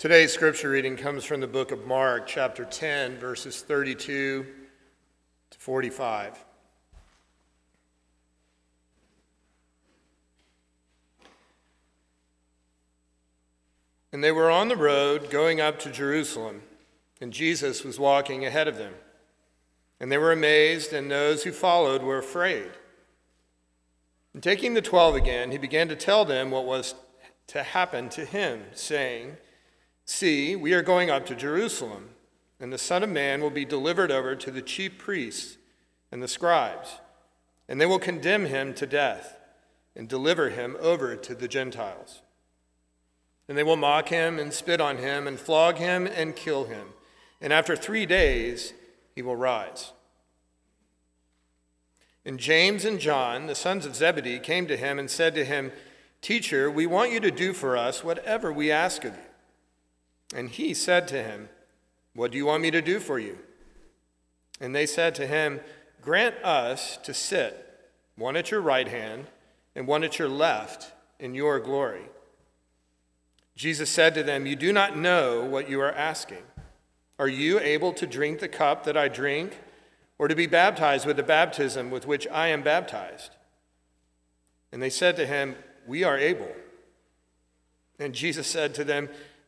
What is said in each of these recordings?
Today's scripture reading comes from the book of Mark, chapter 10, verses 32 to 45. And they were on the road going up to Jerusalem, and Jesus was walking ahead of them. And they were amazed, and those who followed were afraid. And taking the twelve again, he began to tell them what was to happen to him, saying, See, we are going up to Jerusalem, and the Son of Man will be delivered over to the chief priests and the scribes, and they will condemn him to death and deliver him over to the Gentiles. And they will mock him and spit on him and flog him and kill him. And after three days, he will rise. And James and John, the sons of Zebedee, came to him and said to him, Teacher, we want you to do for us whatever we ask of you. And he said to him, What do you want me to do for you? And they said to him, Grant us to sit, one at your right hand and one at your left, in your glory. Jesus said to them, You do not know what you are asking. Are you able to drink the cup that I drink, or to be baptized with the baptism with which I am baptized? And they said to him, We are able. And Jesus said to them,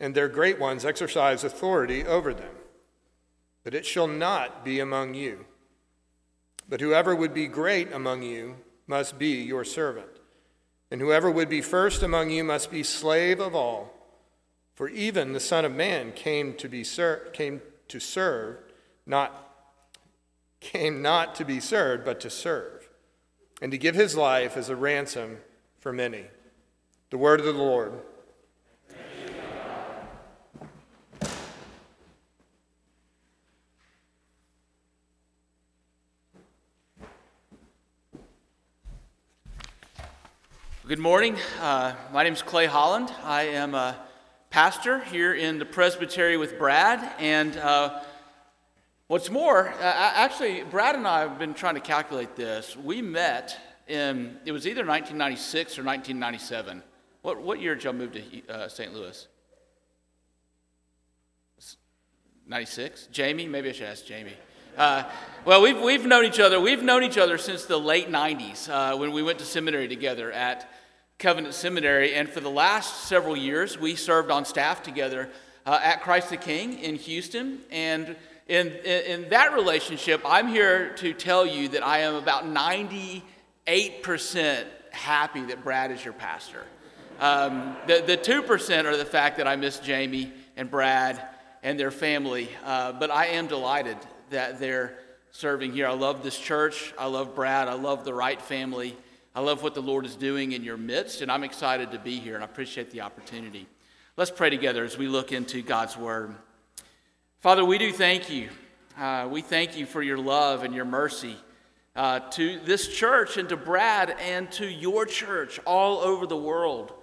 and their great ones exercise authority over them. But it shall not be among you. But whoever would be great among you must be your servant. And whoever would be first among you must be slave of all. For even the Son of Man came to be ser- came to serve, not came not to be served, but to serve, and to give his life as a ransom for many. The word of the Lord. Good morning. Uh, my name is Clay Holland. I am a pastor here in the presbytery with Brad. And uh, what's more, uh, actually, Brad and I have been trying to calculate this. We met in, it was either 1996 or 1997. What, what year did y'all move to uh, St. Louis? 96? Jamie? Maybe I should ask Jamie. Uh, well, we've, we've known each other. We've known each other since the late 90s uh, when we went to seminary together at Covenant Seminary. And for the last several years, we served on staff together uh, at Christ the King in Houston. And in, in, in that relationship, I'm here to tell you that I am about 98% happy that Brad is your pastor. Um, the, the 2% are the fact that I miss Jamie and Brad and their family. Uh, but I am delighted that they're serving here. I love this church. I love Brad. I love the Wright family. I love what the Lord is doing in your midst, and I'm excited to be here, and I appreciate the opportunity. Let's pray together as we look into God's Word. Father, we do thank you. Uh, we thank you for your love and your mercy uh, to this church and to Brad and to your church all over the world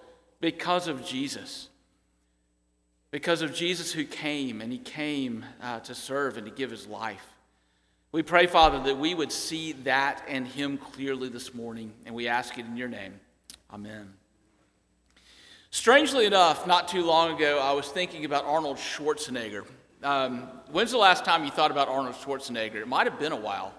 because of Jesus. Because of Jesus who came, and he came uh, to serve and to give his life. We pray, Father, that we would see that and Him clearly this morning, and we ask it in your name. Amen. Strangely enough, not too long ago, I was thinking about Arnold Schwarzenegger. Um, when's the last time you thought about Arnold Schwarzenegger? It might have been a while.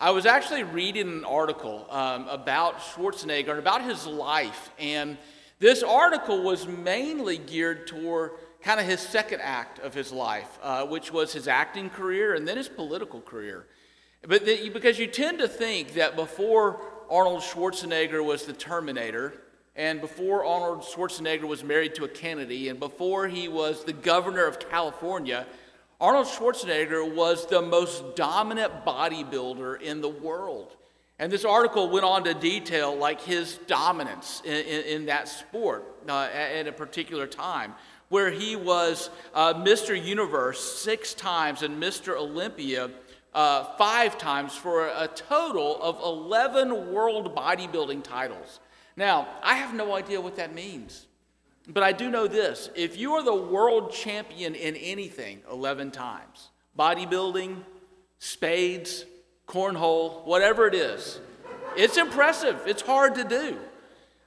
I was actually reading an article um, about Schwarzenegger and about his life, and this article was mainly geared toward kind of his second act of his life, uh, which was his acting career and then his political career. But because you tend to think that before Arnold Schwarzenegger was the Terminator, and before Arnold Schwarzenegger was married to a Kennedy, and before he was the governor of California, Arnold Schwarzenegger was the most dominant bodybuilder in the world. And this article went on to detail like his dominance in, in, in that sport uh, at, at a particular time where he was uh, Mr. Universe six times and Mr. Olympia uh, five times for a total of 11 world bodybuilding titles. Now, I have no idea what that means, but I do know this. If you are the world champion in anything 11 times, bodybuilding, spades, cornhole, whatever it is, it's impressive. It's hard to do.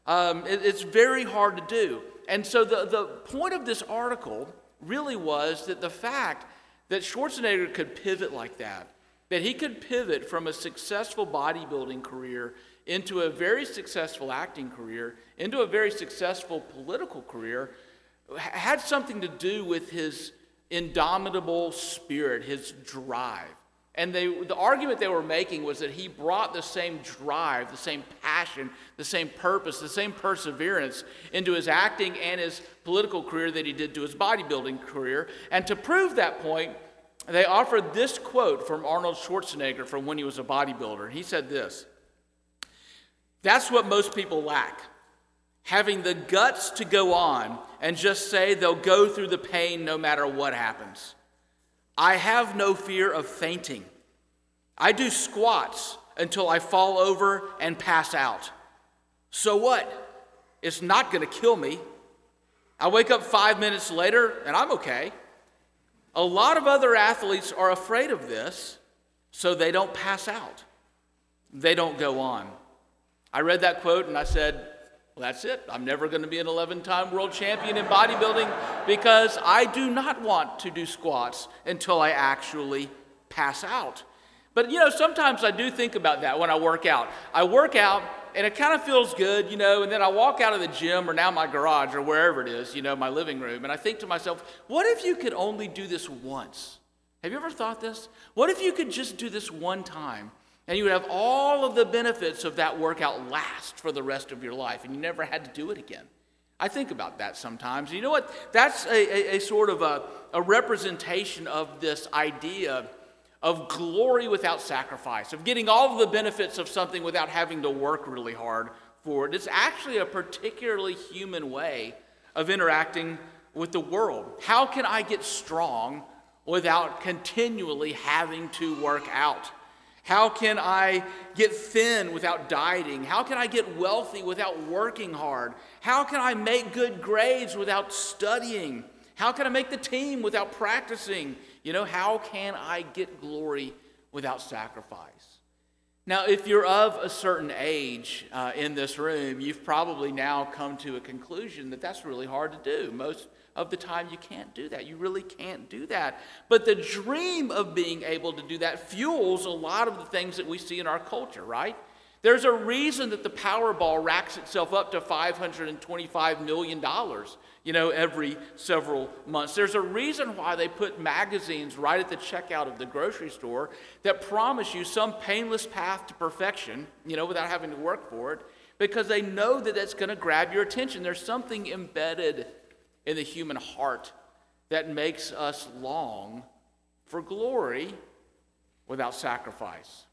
Um, it, it's very hard to do. And so the, the point of this article really was that the fact that Schwarzenegger could pivot like that, that he could pivot from a successful bodybuilding career into a very successful acting career, into a very successful political career, had something to do with his indomitable spirit, his drive. And they, the argument they were making was that he brought the same drive, the same passion, the same purpose, the same perseverance into his acting and his political career that he did to his bodybuilding career. And to prove that point, they offered this quote from Arnold Schwarzenegger from when he was a bodybuilder. He said this That's what most people lack having the guts to go on and just say they'll go through the pain no matter what happens. I have no fear of fainting. I do squats until I fall over and pass out. So what? It's not going to kill me. I wake up five minutes later and I'm okay. A lot of other athletes are afraid of this, so they don't pass out. They don't go on. I read that quote and I said, well, that's it. I'm never going to be an 11 time world champion in bodybuilding because I do not want to do squats until I actually pass out. But you know, sometimes I do think about that when I work out. I work out and it kind of feels good, you know, and then I walk out of the gym or now my garage or wherever it is, you know, my living room, and I think to myself, what if you could only do this once? Have you ever thought this? What if you could just do this one time? And you would have all of the benefits of that workout last for the rest of your life, and you never had to do it again. I think about that sometimes. You know what? That's a, a, a sort of a, a representation of this idea of glory without sacrifice, of getting all of the benefits of something without having to work really hard for it. It's actually a particularly human way of interacting with the world. How can I get strong without continually having to work out? How can I get thin without dieting? How can I get wealthy without working hard? How can I make good grades without studying? How can I make the team without practicing? You know, how can I get glory without sacrifice? Now, if you're of a certain age uh, in this room, you've probably now come to a conclusion that that's really hard to do. Most of the time, you can't do that. You really can't do that. But the dream of being able to do that fuels a lot of the things that we see in our culture, right? There's a reason that the Powerball racks itself up to $525 million, you know, every several months. There's a reason why they put magazines right at the checkout of the grocery store that promise you some painless path to perfection, you know, without having to work for it, because they know that that's going to grab your attention. There's something embedded in the human heart that makes us long for glory without sacrifice.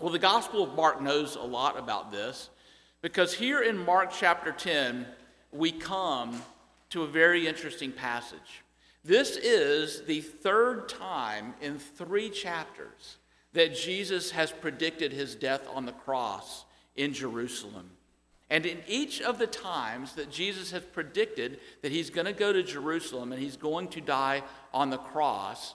Well, the Gospel of Mark knows a lot about this because here in Mark chapter 10, we come to a very interesting passage. This is the third time in three chapters that Jesus has predicted his death on the cross in Jerusalem. And in each of the times that Jesus has predicted that he's going to go to Jerusalem and he's going to die on the cross,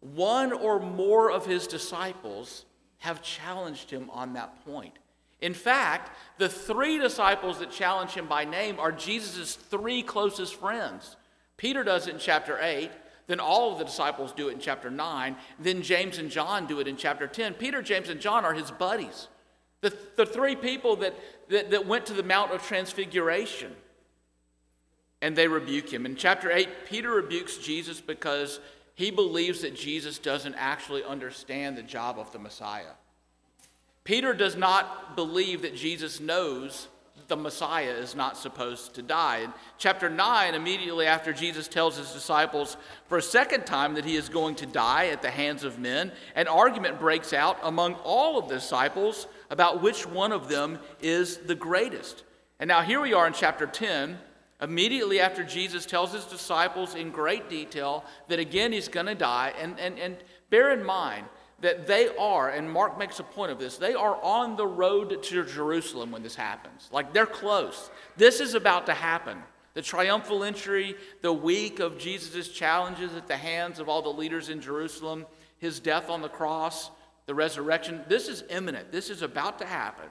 one or more of his disciples have challenged him on that point. In fact, the three disciples that challenge him by name are Jesus' three closest friends. Peter does it in chapter 8, then all of the disciples do it in chapter 9, then James and John do it in chapter 10. Peter, James, and John are his buddies. The, the three people that, that, that went to the Mount of Transfiguration and they rebuke him. In chapter 8, Peter rebukes Jesus because he believes that Jesus doesn't actually understand the job of the Messiah. Peter does not believe that Jesus knows the Messiah is not supposed to die. In chapter 9, immediately after Jesus tells his disciples for a second time that he is going to die at the hands of men, an argument breaks out among all of the disciples about which one of them is the greatest. And now here we are in chapter 10, Immediately after Jesus tells his disciples in great detail that again he's going to die, and, and, and bear in mind that they are, and Mark makes a point of this, they are on the road to Jerusalem when this happens. Like they're close. This is about to happen. The triumphal entry, the week of Jesus' challenges at the hands of all the leaders in Jerusalem, his death on the cross, the resurrection, this is imminent. This is about to happen.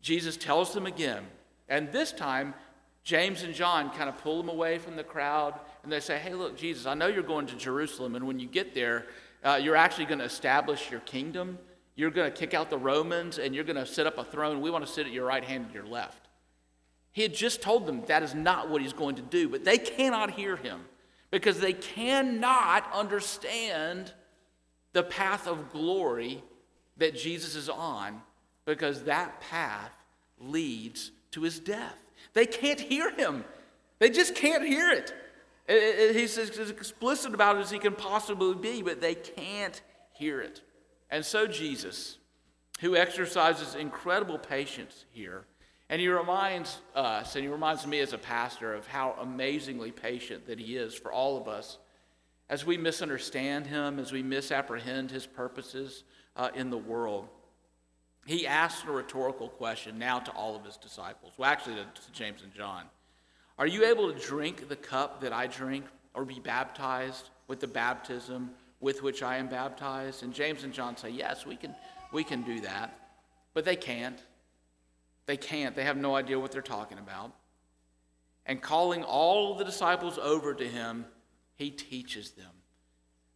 Jesus tells them again, and this time, James and John kind of pull them away from the crowd and they say, Hey, look, Jesus, I know you're going to Jerusalem, and when you get there, uh, you're actually going to establish your kingdom. You're going to kick out the Romans, and you're going to set up a throne. We want to sit at your right hand and your left. He had just told them that is not what he's going to do, but they cannot hear him because they cannot understand the path of glory that Jesus is on because that path leads to his death. They can't hear him. They just can't hear it. He's as explicit about it as he can possibly be, but they can't hear it. And so, Jesus, who exercises incredible patience here, and he reminds us, and he reminds me as a pastor, of how amazingly patient that he is for all of us as we misunderstand him, as we misapprehend his purposes uh, in the world. He asks a rhetorical question now to all of his disciples, well, actually to, to James and John. Are you able to drink the cup that I drink or be baptized with the baptism with which I am baptized? And James and John say, Yes, we can, we can do that. But they can't. They can't. They have no idea what they're talking about. And calling all the disciples over to him, he teaches them.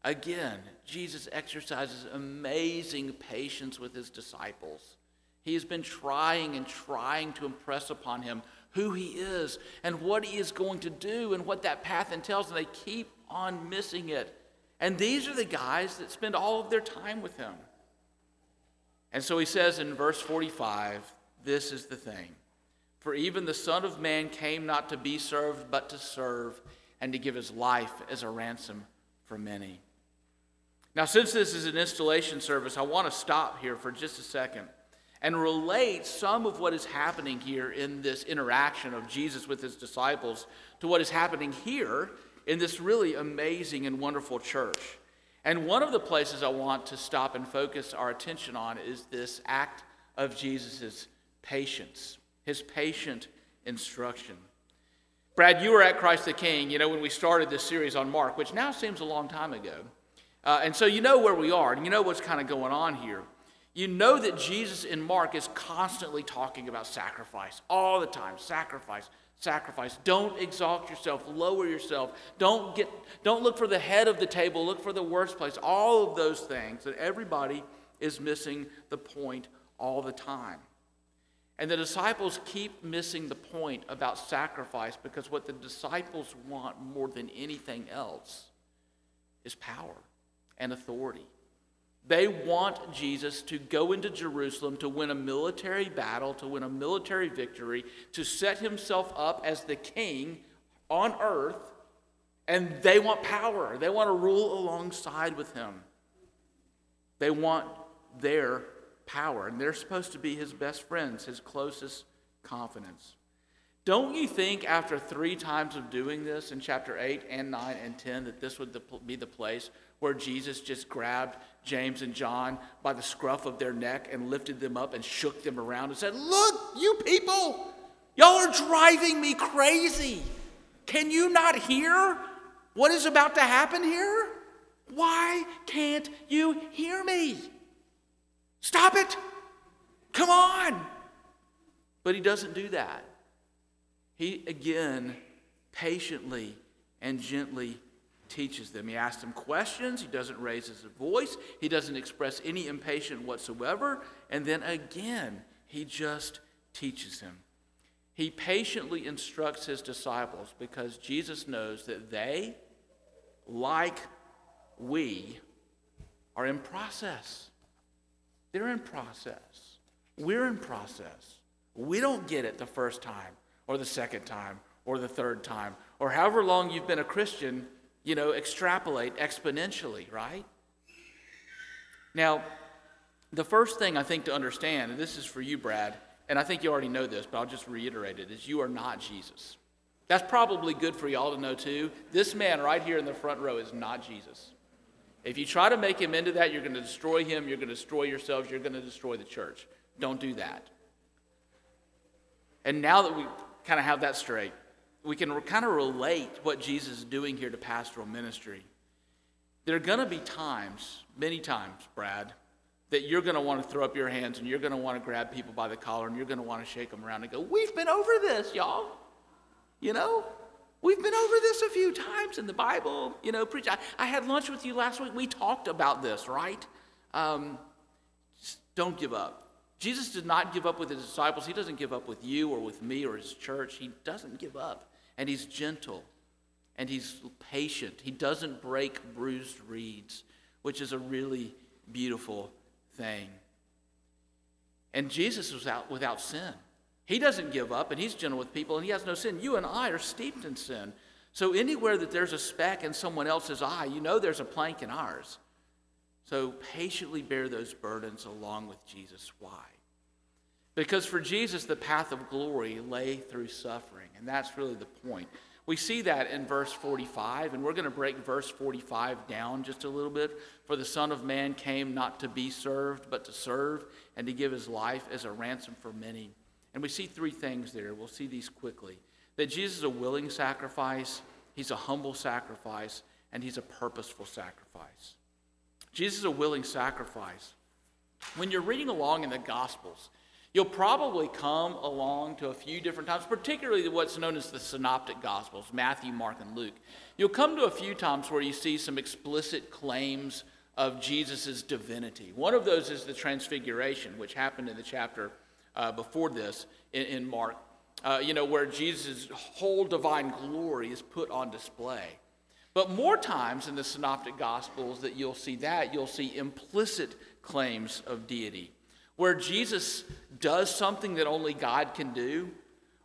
Again, Jesus exercises amazing patience with his disciples. He has been trying and trying to impress upon him who he is and what he is going to do and what that path entails, and they keep on missing it. And these are the guys that spend all of their time with him. And so he says in verse 45 this is the thing. For even the Son of Man came not to be served, but to serve, and to give his life as a ransom for many. Now, since this is an installation service, I want to stop here for just a second and relate some of what is happening here in this interaction of Jesus with his disciples to what is happening here in this really amazing and wonderful church. And one of the places I want to stop and focus our attention on is this act of Jesus' patience, his patient instruction. Brad, you were at Christ the King, you know, when we started this series on Mark, which now seems a long time ago. Uh, and so you know where we are, and you know what's kind of going on here you know that Jesus in Mark is constantly talking about sacrifice all the time sacrifice, sacrifice. Don't exalt yourself, lower yourself. Don't, get, don't look for the head of the table, look for the worst place. All of those things that everybody is missing the point all the time. And the disciples keep missing the point about sacrifice because what the disciples want more than anything else is power and authority. They want Jesus to go into Jerusalem to win a military battle, to win a military victory, to set himself up as the king on earth, and they want power. They want to rule alongside with him. They want their power, and they're supposed to be his best friends, his closest confidence. Don't you think after three times of doing this in chapter 8 and 9 and 10 that this would be the place where Jesus just grabbed James and John by the scruff of their neck and lifted them up and shook them around and said, Look, you people, y'all are driving me crazy. Can you not hear what is about to happen here? Why can't you hear me? Stop it. Come on. But he doesn't do that. He again patiently and gently teaches them. He asks them questions. He doesn't raise his voice. He doesn't express any impatience whatsoever. And then again, he just teaches them. He patiently instructs his disciples because Jesus knows that they, like we, are in process. They're in process. We're in process. We don't get it the first time or the second time or the third time or however long you've been a Christian you know, extrapolate exponentially, right? Now, the first thing I think to understand, and this is for you, Brad, and I think you already know this, but I'll just reiterate it, is you are not Jesus. That's probably good for y'all to know too. This man right here in the front row is not Jesus. If you try to make him into that, you're going to destroy him, you're going to destroy yourselves, you're going to destroy the church. Don't do that. And now that we kind of have that straight, we can kind of relate what Jesus is doing here to pastoral ministry. There are going to be times, many times, Brad, that you're going to want to throw up your hands and you're going to want to grab people by the collar and you're going to want to shake them around and go, We've been over this, y'all. You know, we've been over this a few times in the Bible. You know, preach. I, I had lunch with you last week. We talked about this, right? Um, don't give up. Jesus did not give up with his disciples. He doesn't give up with you or with me or his church. He doesn't give up. And he's gentle and he's patient. He doesn't break bruised reeds, which is a really beautiful thing. And Jesus was out without sin. He doesn't give up and he's gentle with people and he has no sin. You and I are steeped in sin. So anywhere that there's a speck in someone else's eye, you know there's a plank in ours. So patiently bear those burdens along with Jesus. Why? Because for Jesus, the path of glory lay through suffering. And that's really the point. We see that in verse 45, and we're going to break verse 45 down just a little bit. For the Son of Man came not to be served, but to serve, and to give his life as a ransom for many. And we see three things there. We'll see these quickly that Jesus is a willing sacrifice, he's a humble sacrifice, and he's a purposeful sacrifice. Jesus is a willing sacrifice. When you're reading along in the Gospels, you'll probably come along to a few different times, particularly what's known as the Synoptic Gospels Matthew, Mark, and Luke. You'll come to a few times where you see some explicit claims of Jesus' divinity. One of those is the Transfiguration, which happened in the chapter uh, before this in, in Mark, uh, you know, where Jesus' whole divine glory is put on display. But more times in the Synoptic Gospels that you'll see that, you'll see implicit claims of deity, where Jesus does something that only God can do,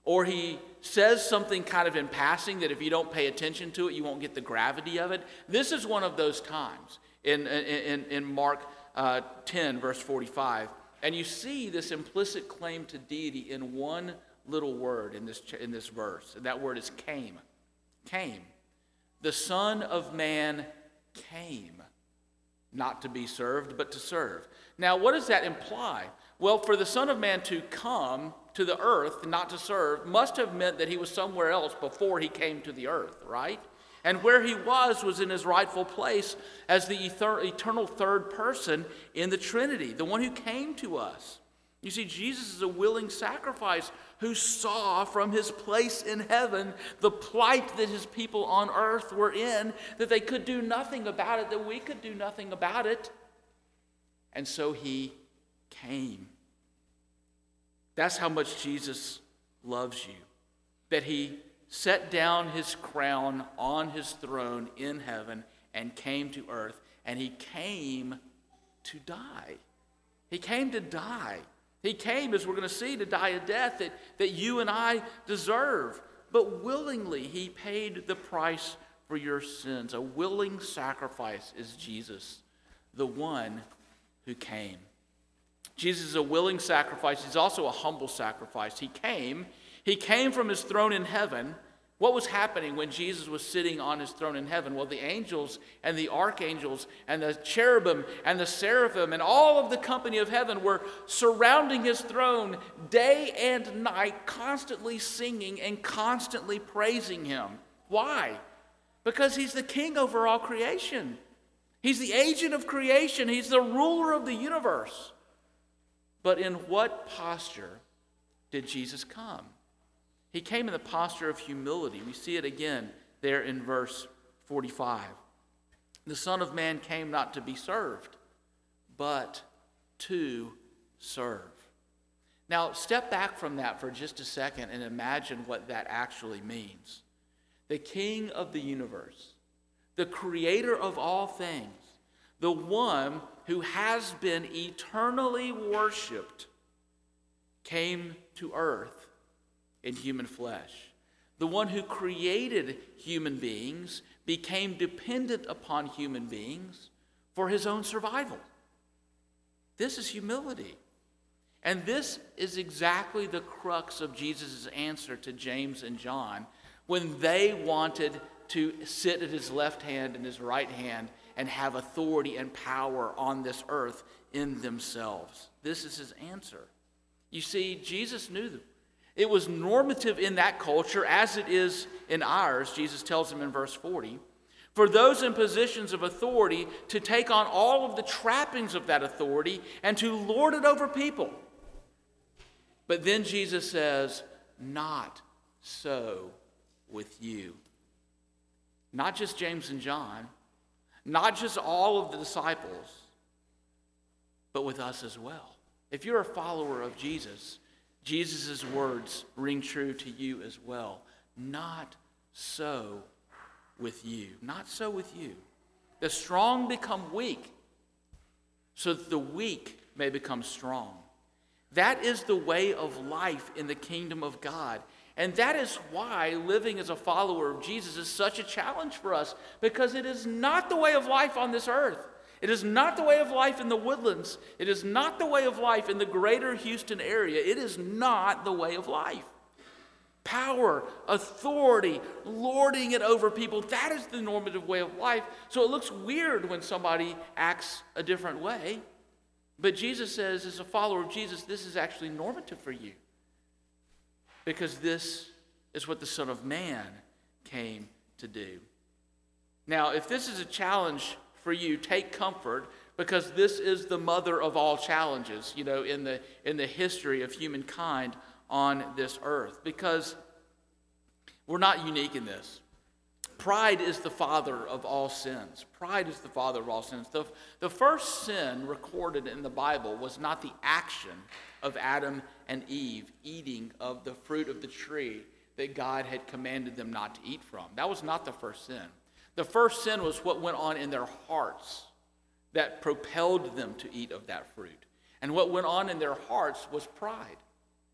or he says something kind of in passing that if you don't pay attention to it, you won't get the gravity of it. This is one of those times in, in, in Mark uh, 10, verse 45. And you see this implicit claim to deity in one little word in this, in this verse. And that word is came. Came. The Son of Man came not to be served, but to serve. Now, what does that imply? Well, for the Son of Man to come to the earth, not to serve, must have meant that he was somewhere else before he came to the earth, right? And where he was was in his rightful place as the eternal third person in the Trinity, the one who came to us. You see, Jesus is a willing sacrifice who saw from his place in heaven the plight that his people on earth were in, that they could do nothing about it, that we could do nothing about it. And so he came. That's how much Jesus loves you, that he set down his crown on his throne in heaven and came to earth. And he came to die. He came to die. He came, as we're going to see, to die a death that, that you and I deserve. But willingly, he paid the price for your sins. A willing sacrifice is Jesus, the one who came. Jesus is a willing sacrifice. He's also a humble sacrifice. He came, he came from his throne in heaven. What was happening when Jesus was sitting on his throne in heaven? Well, the angels and the archangels and the cherubim and the seraphim and all of the company of heaven were surrounding his throne day and night, constantly singing and constantly praising him. Why? Because he's the king over all creation. He's the agent of creation. He's the ruler of the universe. But in what posture did Jesus come? He came in the posture of humility. We see it again there in verse 45. The Son of Man came not to be served, but to serve. Now, step back from that for just a second and imagine what that actually means. The King of the universe, the creator of all things, the one who has been eternally worshiped, came to earth in human flesh. The one who created human beings became dependent upon human beings for his own survival. This is humility. And this is exactly the crux of Jesus' answer to James and John when they wanted to sit at his left hand and his right hand and have authority and power on this earth in themselves. This is his answer. You see, Jesus knew. It was normative in that culture as it is in ours, Jesus tells them in verse 40. For those in positions of authority to take on all of the trappings of that authority and to lord it over people. But then Jesus says, Not so with you. Not just James and John, not just all of the disciples, but with us as well. If you're a follower of Jesus, Jesus' words ring true to you as well. Not so with you. Not so with you. The strong become weak, so that the weak may become strong. That is the way of life in the kingdom of God. And that is why living as a follower of Jesus is such a challenge for us, because it is not the way of life on this earth. It is not the way of life in the woodlands. It is not the way of life in the greater Houston area. It is not the way of life. Power, authority, lording it over people, that is the normative way of life. So it looks weird when somebody acts a different way. But Jesus says, as a follower of Jesus, this is actually normative for you because this is what the Son of Man came to do. Now, if this is a challenge for you, take comfort because this is the mother of all challenges, you know, in the, in the history of humankind on this earth. Because we're not unique in this. Pride is the father of all sins. Pride is the father of all sins. The, the first sin recorded in the Bible was not the action of Adam and Eve eating of the fruit of the tree that God had commanded them not to eat from. That was not the first sin. The first sin was what went on in their hearts that propelled them to eat of that fruit. And what went on in their hearts was pride,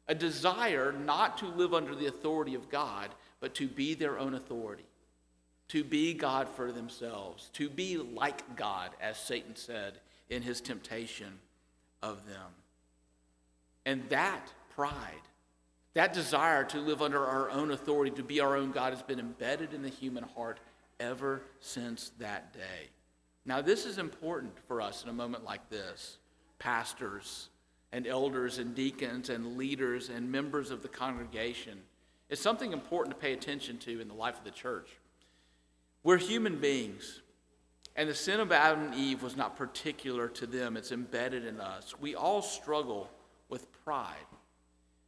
a desire not to live under the authority of God, but to be their own authority to be God for themselves, to be like God, as Satan said in his temptation of them. And that pride, that desire to live under our own authority, to be our own God, has been embedded in the human heart ever since that day. Now, this is important for us in a moment like this. Pastors and elders and deacons and leaders and members of the congregation. It's something important to pay attention to in the life of the church. We're human beings. And the sin of Adam and Eve was not particular to them, it's embedded in us. We all struggle with pride.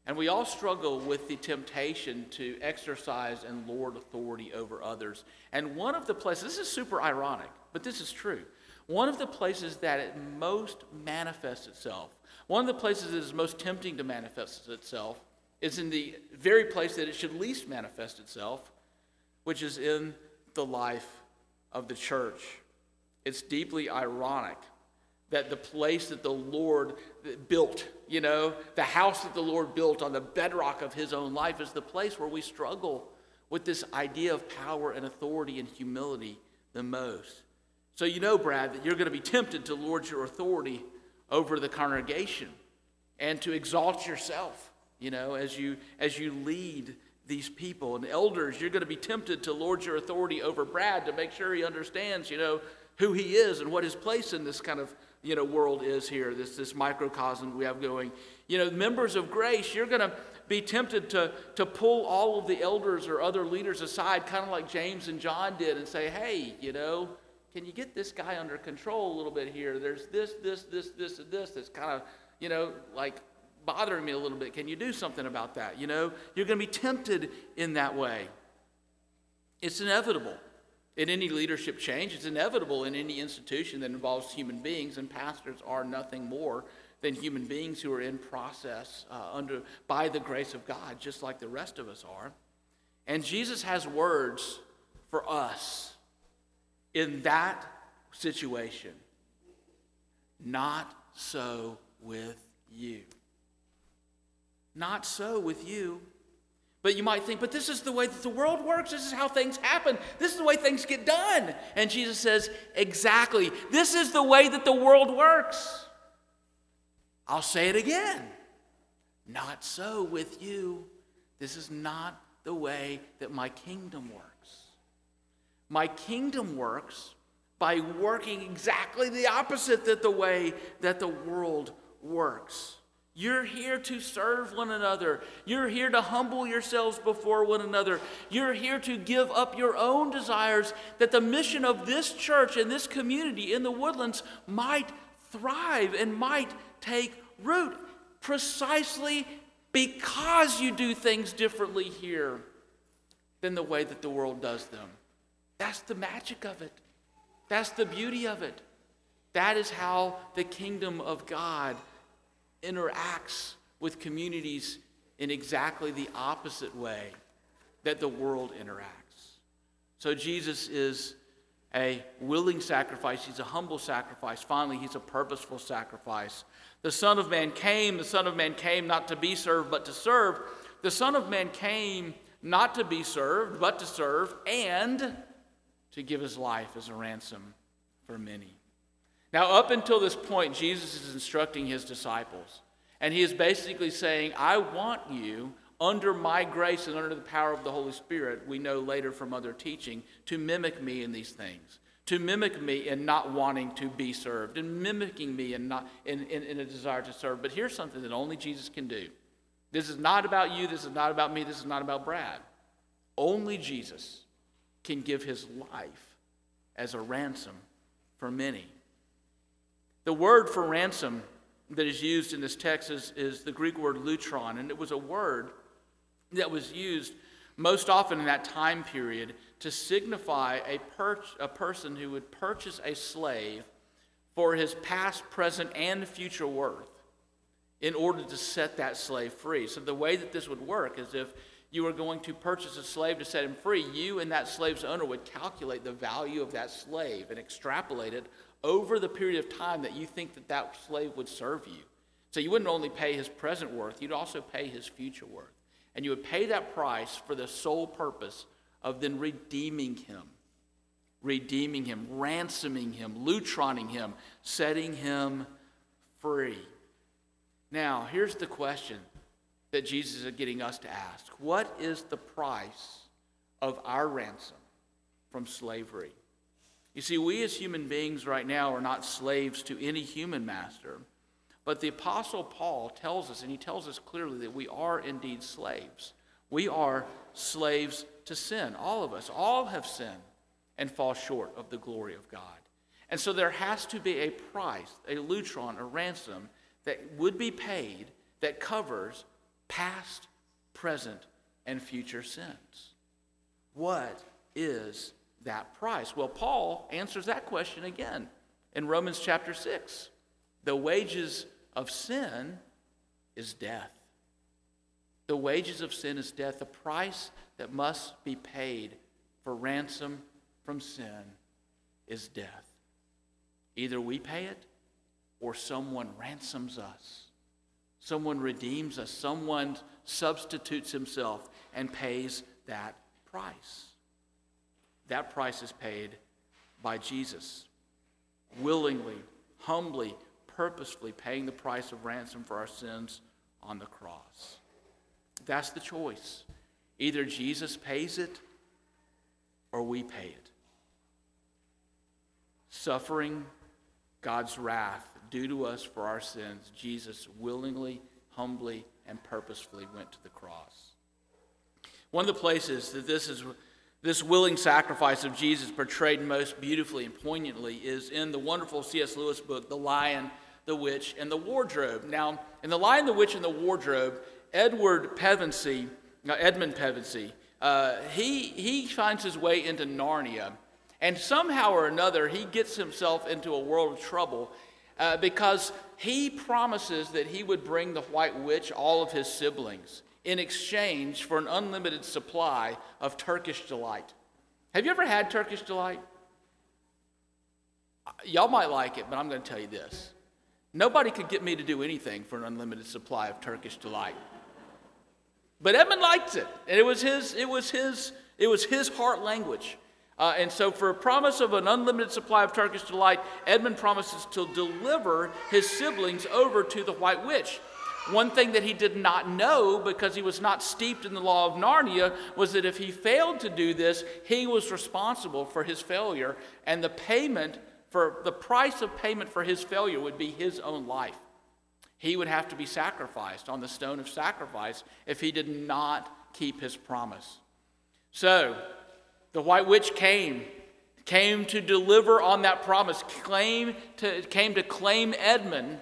And we all struggle with the temptation to exercise and lord authority over others. And one of the places, this is super ironic, but this is true. One of the places that it most manifests itself, one of the places that is most tempting to manifest itself, is in the very place that it should least manifest itself, which is in the life of the church. It's deeply ironic that the place that the Lord built, you know, the house that the Lord built on the bedrock of his own life is the place where we struggle with this idea of power and authority and humility the most. So, you know, Brad, that you're going to be tempted to lord your authority over the congregation and to exalt yourself, you know, as you, as you lead these people. And elders, you're going to be tempted to lord your authority over Brad to make sure he understands, you know, who he is and what his place in this kind of, you know, world is here, this, this microcosm we have going. You know, members of grace, you're going to be tempted to, to pull all of the elders or other leaders aside, kind of like James and John did, and say, hey, you know, can you get this guy under control a little bit here? There's this, this, this, this, and this that's kind of, you know, like bothering me a little bit. Can you do something about that? You know, you're going to be tempted in that way. It's inevitable in any leadership change. It's inevitable in any institution that involves human beings, and pastors are nothing more than human beings who are in process uh, under by the grace of God, just like the rest of us are. And Jesus has words for us in that situation. Not so with you. Not so with you. But you might think, but this is the way that the world works. This is how things happen. This is the way things get done. And Jesus says, exactly. This is the way that the world works. I'll say it again. Not so with you. This is not the way that my kingdom works. My kingdom works by working exactly the opposite that the way that the world works. You're here to serve one another. You're here to humble yourselves before one another. You're here to give up your own desires that the mission of this church and this community in the woodlands might thrive and might take root precisely because you do things differently here than the way that the world does them. That's the magic of it. That's the beauty of it. That is how the kingdom of God interacts with communities in exactly the opposite way that the world interacts. So Jesus is a willing sacrifice, he's a humble sacrifice. Finally, he's a purposeful sacrifice. The Son of Man came, the Son of Man came not to be served, but to serve. The Son of Man came not to be served, but to serve, and to give his life as a ransom for many. Now, up until this point, Jesus is instructing his disciples. And he is basically saying, I want you, under my grace and under the power of the Holy Spirit, we know later from other teaching, to mimic me in these things. To mimic me in not wanting to be served, and mimicking me in, not, in, in, in a desire to serve. But here's something that only Jesus can do. This is not about you, this is not about me, this is not about Brad. Only Jesus can give his life as a ransom for many. The word for ransom that is used in this text is, is the Greek word lutron, and it was a word that was used most often in that time period to signify a, per- a person who would purchase a slave for his past, present, and future worth in order to set that slave free. So, the way that this would work is if you were going to purchase a slave to set him free, you and that slave's owner would calculate the value of that slave and extrapolate it over the period of time that you think that that slave would serve you. So you wouldn't only pay his present worth, you'd also pay his future worth. And you would pay that price for the sole purpose of then redeeming him, redeeming him, ransoming him, lutroning him, setting him free. Now, here's the question that Jesus is getting us to ask What is the price of our ransom from slavery? You see, we as human beings right now are not slaves to any human master. But the Apostle Paul tells us, and he tells us clearly, that we are indeed slaves. We are slaves to sin. All of us, all have sinned and fall short of the glory of God. And so there has to be a price, a lutron, a ransom that would be paid that covers past, present, and future sins. What is that price? Well, Paul answers that question again in Romans chapter 6. The wages of sin is death. The wages of sin is death. The price that must be paid for ransom from sin is death. Either we pay it or someone ransoms us. Someone redeems us. Someone substitutes himself and pays that price. That price is paid by Jesus, willingly, humbly, purposefully paying the price of ransom for our sins on the cross. That's the choice. Either Jesus pays it or we pay it. Suffering God's wrath due to us for our sins, Jesus willingly, humbly, and purposefully went to the cross. One of the places that this is this willing sacrifice of Jesus, portrayed most beautifully and poignantly, is in the wonderful C.S. Lewis book, The Lion, the Witch, and the Wardrobe. Now, in The Lion, the Witch, and the Wardrobe, Edward Pevensey, uh, Edmund Pevensey, uh, he, he finds his way into Narnia. And somehow or another, he gets himself into a world of trouble uh, because he promises that he would bring the White Witch all of his siblings in exchange for an unlimited supply of Turkish delight. Have you ever had Turkish delight? Y'all might like it, but I'm going to tell you this. Nobody could get me to do anything for an unlimited supply of Turkish delight. But Edmund liked it, and it was his, it was his, it was his heart language. Uh, and so, for a promise of an unlimited supply of Turkish delight, Edmund promises to deliver his siblings over to the White Witch. One thing that he did not know because he was not steeped in the law of Narnia was that if he failed to do this, he was responsible for his failure, and the payment for the price of payment for his failure would be his own life. He would have to be sacrificed on the stone of sacrifice if he did not keep his promise. So, the white witch came, came to deliver on that promise, came to, came to claim Edmund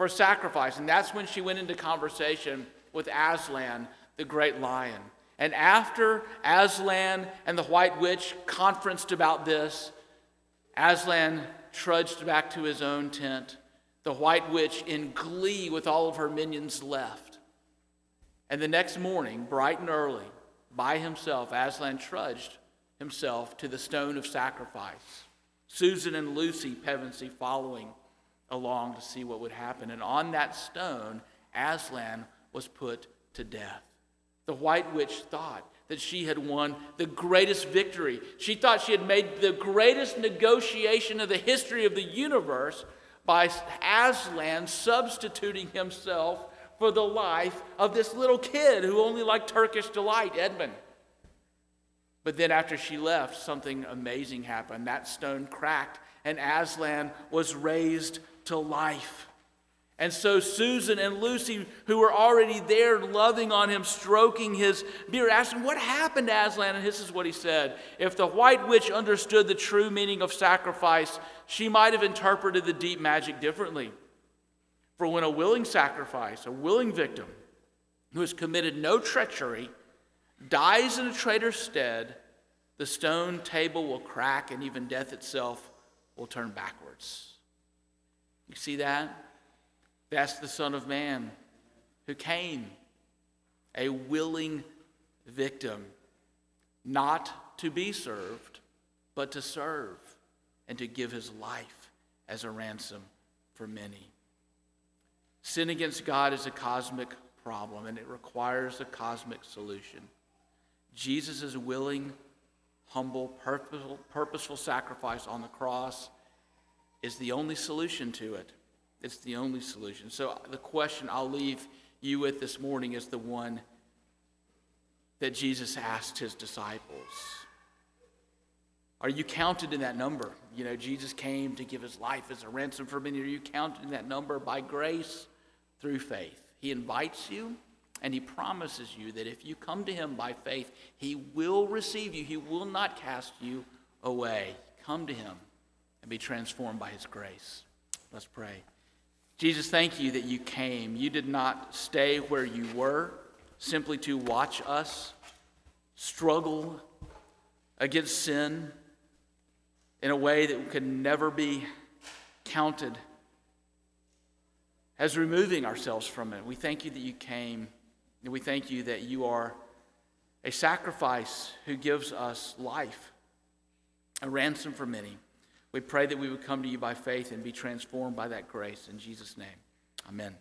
for sacrifice. And that's when she went into conversation with Aslan, the great lion. And after Aslan and the White Witch conferenced about this, Aslan trudged back to his own tent. The White Witch, in glee with all of her minions, left. And the next morning, bright and early, by himself, Aslan trudged himself to the stone of sacrifice. Susan and Lucy Pevensey following along to see what would happen. And on that stone, Aslan was put to death. The white witch thought that she had won the greatest victory. She thought she had made the greatest negotiation of the history of the universe by Aslan substituting himself for the life of this little kid who only liked Turkish delight, Edmund. But then after she left, something amazing happened. That stone cracked, and Aslan was raised to life. And so Susan and Lucy, who were already there loving on him, stroking his beard, asked him, What happened to Aslan? And this is what he said If the white witch understood the true meaning of sacrifice, she might have interpreted the deep magic differently. For when a willing sacrifice, a willing victim, who has committed no treachery, dies in a traitor's stead, the stone table will crack and even death itself will turn backwards. You see that? That's the Son of Man who came, a willing victim, not to be served, but to serve and to give his life as a ransom for many. Sin against God is a cosmic problem and it requires a cosmic solution. Jesus' willing, humble, purposeful, purposeful sacrifice on the cross is the only solution to it. It's the only solution. So, uh, the question I'll leave you with this morning is the one that Jesus asked his disciples. Are you counted in that number? You know, Jesus came to give his life as a ransom for many. Are you counted in that number by grace through faith? He invites you and he promises you that if you come to him by faith, he will receive you, he will not cast you away. Come to him and be transformed by his grace. Let's pray. Jesus, thank you that you came. You did not stay where you were simply to watch us struggle against sin in a way that could never be counted as removing ourselves from it. We thank you that you came, and we thank you that you are a sacrifice who gives us life, a ransom for many. We pray that we would come to you by faith and be transformed by that grace. In Jesus' name, amen.